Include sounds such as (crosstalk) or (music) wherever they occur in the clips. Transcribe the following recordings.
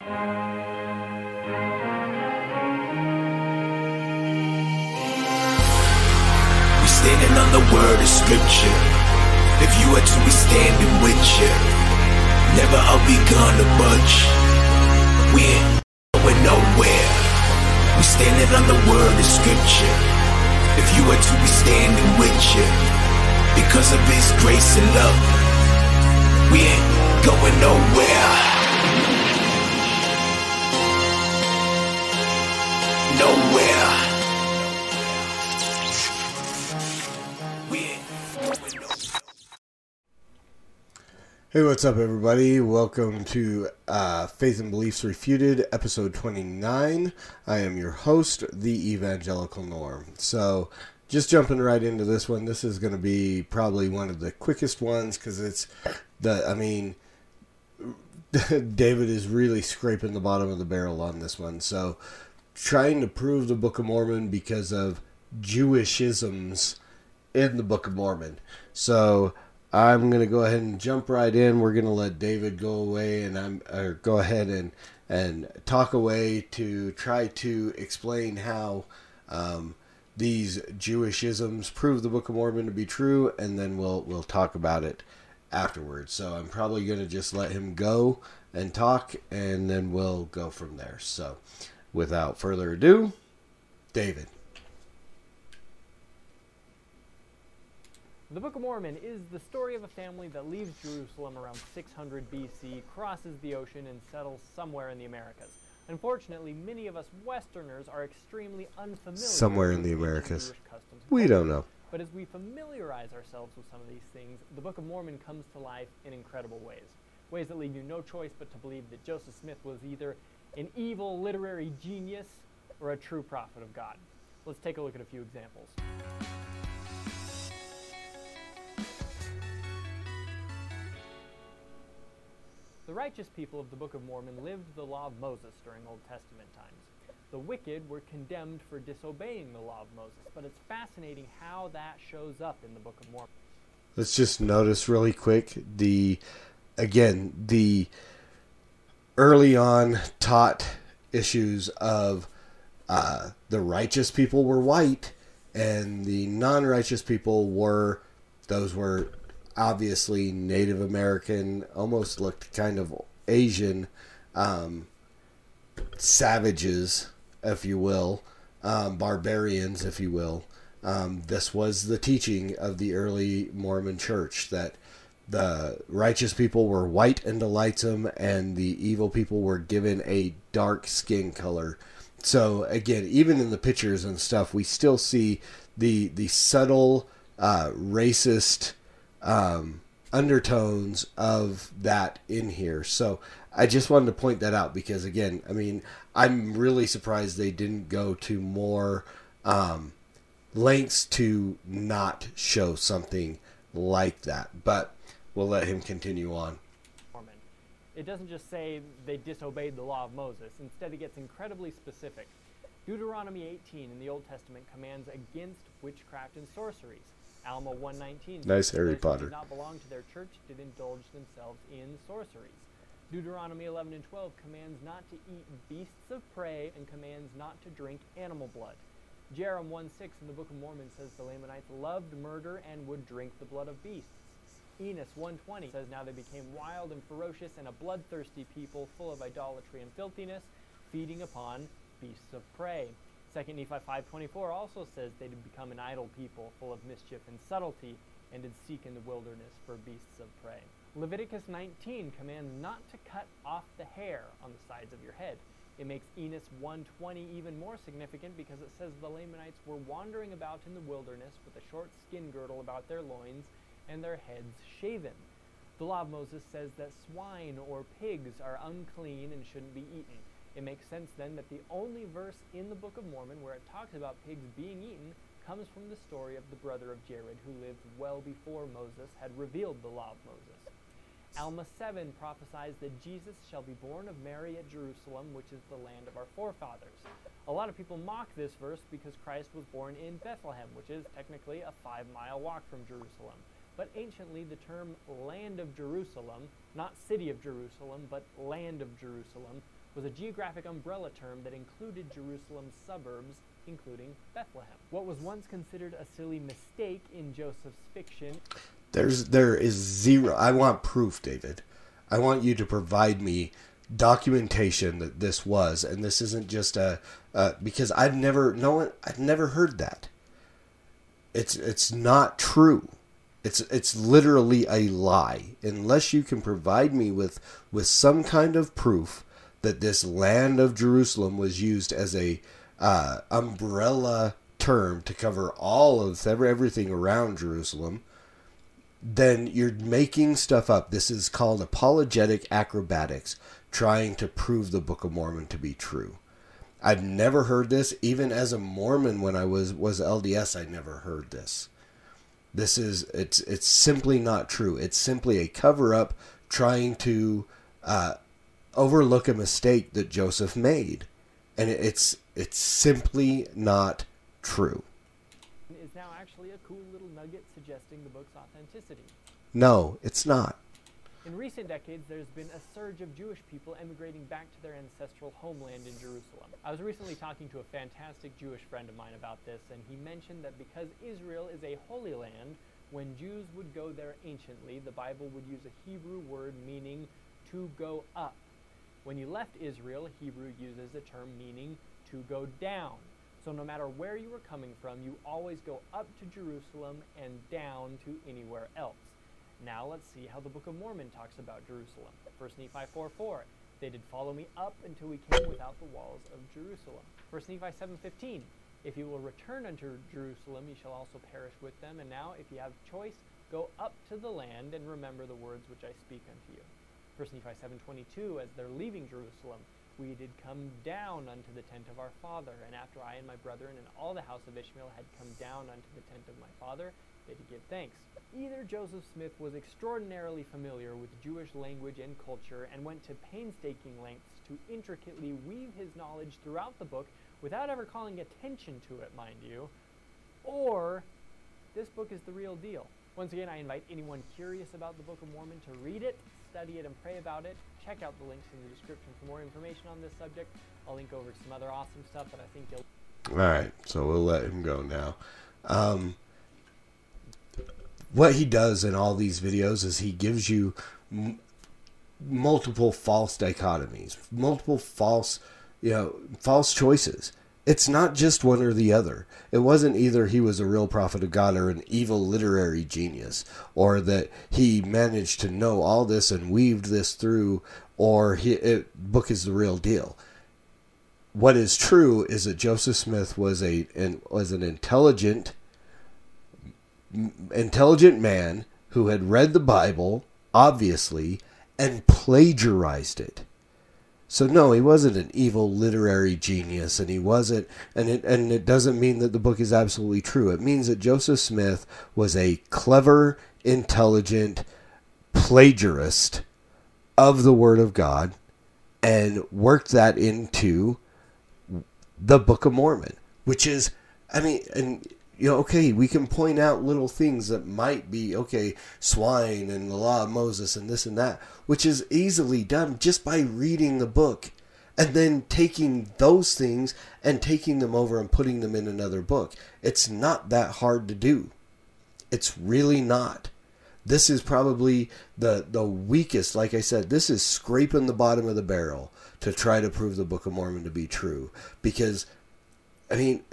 We standing on the word of scripture. If you are to be standing with you, never are we gonna budge. We ain't going nowhere. We standing on the word of scripture. If you are to be standing with you, because of His grace and love, we ain't going nowhere. Hey, what's up, everybody? Welcome to uh, Faith and Beliefs Refuted, episode 29. I am your host, the Evangelical Norm. So, just jumping right into this one, this is going to be probably one of the quickest ones because it's the, I mean, (laughs) David is really scraping the bottom of the barrel on this one. So, trying to prove the Book of Mormon because of Jewishisms in the Book of Mormon. So I'm gonna go ahead and jump right in. We're gonna let David go away, and I'm or go ahead and and talk away to try to explain how um, these Jewishisms prove the Book of Mormon to be true, and then we'll we'll talk about it afterwards. So I'm probably gonna just let him go and talk, and then we'll go from there. So without further ado, David. The Book of Mormon is the story of a family that leaves Jerusalem around 600 BC, crosses the ocean, and settles somewhere in the Americas. Unfortunately, many of us Westerners are extremely unfamiliar Somewhere in the Americas. Jewish customs and We don't know. But as we familiarize ourselves with some of these things, the Book of Mormon comes to life in incredible ways. Ways that leave you no choice but to believe that Joseph Smith was either an evil literary genius or a true prophet of God. Let's take a look at a few examples. The righteous people of the Book of Mormon lived the law of Moses during Old Testament times. The wicked were condemned for disobeying the law of Moses, but it's fascinating how that shows up in the Book of Mormon. let's just notice really quick the again the early on taught issues of uh, the righteous people were white and the non-righteous people were those were obviously native american almost looked kind of asian um, savages if you will um, barbarians if you will. Um, this was the teaching of the early Mormon church that the righteous people were white and delightsome, and the evil people were given a dark skin color. So again, even in the pictures and stuff, we still see the the subtle uh, racist um, undertones of that in here. So I just wanted to point that out because again, I mean, I'm really surprised they didn't go to more. Um, lengths to not show something like that. But we'll let him continue on. Mormon. It doesn't just say they disobeyed the law of Moses. Instead, it gets incredibly specific. Deuteronomy 18 in the Old Testament commands against witchcraft and sorceries. Alma 119 Nice says Harry those who Potter. did not belong to their church did indulge themselves in sorceries. Deuteronomy 11 and 12 commands not to eat beasts of prey and commands not to drink animal blood. Jarom 1 6 in the Book of Mormon says the Lamanites loved murder and would drink the blood of beasts. Enos 120 says now they became wild and ferocious and a bloodthirsty people full of idolatry and filthiness, feeding upon beasts of prey. 2 Nephi 5.24 also says they did become an idle people full of mischief and subtlety and did seek in the wilderness for beasts of prey. Leviticus 19 commands not to cut off the hair on the sides of your head. It makes Enos 120 even more significant because it says the Lamanites were wandering about in the wilderness with a short skin girdle about their loins and their heads shaven. The law of Moses says that swine or pigs are unclean and shouldn't be eaten. It makes sense then that the only verse in the Book of Mormon where it talks about pigs being eaten comes from the story of the brother of Jared who lived well before Moses had revealed the law of Moses. Alma 7 prophesies that Jesus shall be born of Mary at Jerusalem, which is the land of our forefathers. A lot of people mock this verse because Christ was born in Bethlehem, which is technically a five mile walk from Jerusalem. But anciently, the term land of Jerusalem, not city of Jerusalem, but land of Jerusalem, was a geographic umbrella term that included Jerusalem's suburbs, including Bethlehem. What was once considered a silly mistake in Joseph's fiction There's there is zero. I want proof, David. I want you to provide me documentation that this was, and this isn't just a uh, because I've never no one I've never heard that. It's it's not true. It's it's literally a lie unless you can provide me with with some kind of proof that this land of Jerusalem was used as a uh, umbrella term to cover all of everything around Jerusalem then you're making stuff up. This is called apologetic acrobatics, trying to prove the Book of Mormon to be true. I've never heard this, even as a Mormon when I was was LDS. I never heard this. This is it's it's simply not true. It's simply a cover up, trying to uh, overlook a mistake that Joseph made, and it's it's simply not true. is now actually a cool little nugget suggesting the book's authenticity. No, it's not. In recent decades, there's been a surge of Jewish people emigrating back to their ancestral homeland in Jerusalem. I was recently talking to a fantastic Jewish friend of mine about this, and he mentioned that because Israel is a holy land, when Jews would go there anciently, the Bible would use a Hebrew word meaning to go up. When you left Israel, Hebrew uses a term meaning to go down. So no matter where you were coming from, you always go up to Jerusalem and down to anywhere else. Now let's see how the Book of Mormon talks about Jerusalem. 1 Nephi 4:4. They did follow me up until we came without the walls of Jerusalem. 1 Nephi 7:15. If you will return unto Jerusalem, you shall also perish with them. And now, if you have choice, go up to the land and remember the words which I speak unto you. 1 Nephi 7:22. As they're leaving Jerusalem, we did come down unto the tent of our father. And after I and my brethren and all the house of Ishmael had come down unto the tent of my father, they did give thanks. Either Joseph Smith was extraordinarily familiar with Jewish language and culture and went to painstaking lengths to intricately weave his knowledge throughout the book without ever calling attention to it, mind you, or this book is the real deal. Once again, I invite anyone curious about the Book of Mormon to read it, study it, and pray about it. Check out the links in the description for more information on this subject. I'll link over to some other awesome stuff that I think you'll. All right, so we'll let him go now. Um, what he does in all these videos is he gives you m- multiple false dichotomies, multiple false, you know, false choices. It's not just one or the other. It wasn't either he was a real prophet of God or an evil literary genius, or that he managed to know all this and weaved this through, or he it, book is the real deal. What is true is that Joseph Smith was a was an intelligent intelligent man who had read the Bible, obviously, and plagiarized it. So no, he wasn't an evil literary genius, and he wasn't, and it and it doesn't mean that the book is absolutely true. It means that Joseph Smith was a clever, intelligent plagiarist of the Word of God, and worked that into the Book of Mormon, which is, I mean, and you know, okay, we can point out little things that might be, okay, swine and the law of Moses and this and that, which is easily done just by reading the book and then taking those things and taking them over and putting them in another book. It's not that hard to do. It's really not. This is probably the the weakest, like I said, this is scraping the bottom of the barrel to try to prove the Book of Mormon to be true because I mean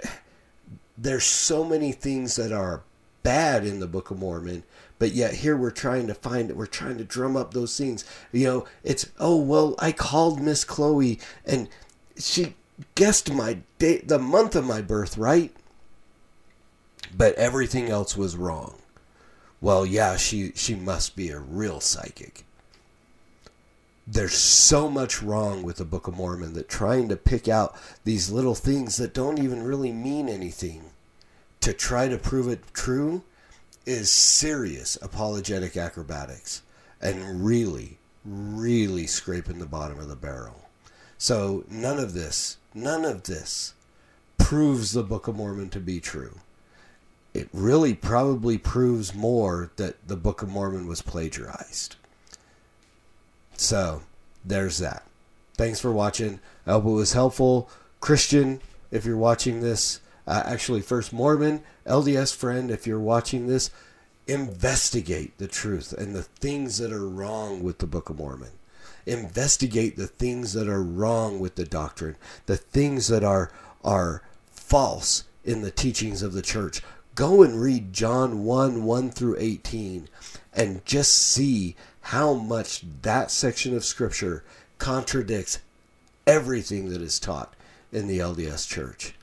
there's so many things that are bad in the Book of Mormon, but yet here we're trying to find it. We're trying to drum up those scenes. You know, it's oh well, I called Miss Cleo and she guessed my date, the month of my birth, right? But everything else was wrong. Well, yeah, she she must be a real psychic. There's so much wrong with the Book of Mormon that trying to pick out these little things that don't even really mean anything to try to prove it true is serious apologetic acrobatics and really, really scraping the bottom of the barrel. So none of this, none of this proves the Book of Mormon to be true. It really probably proves more that the Book of Mormon was plagiarized. So there's that. thanks for watching. I hope it was helpful. Christian, if you're watching this, uh, actually, First Mormon, LDS friend, if you're watching this, investigate the truth and the things that are wrong with the Book of Mormon. Investigate the things that are wrong with the doctrine, the things that are are false in the teachings of the church. Go and read John 1 1 through 18 and just see how much that section of Scripture contradicts everything that is taught in the LDS Church.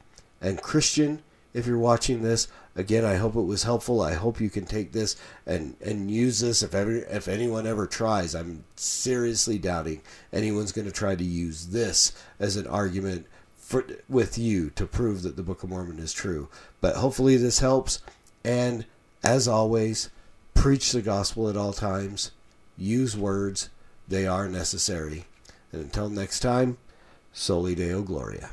And Christian, if you're watching this, again, I hope it was helpful. I hope you can take this and, and use this if ever if anyone ever tries. I'm seriously doubting anyone's going to try to use this as an argument for, with you to prove that the Book of Mormon is true. But hopefully this helps. And as always, preach the gospel at all times. Use words; they are necessary. And until next time, Soli Deo Gloria.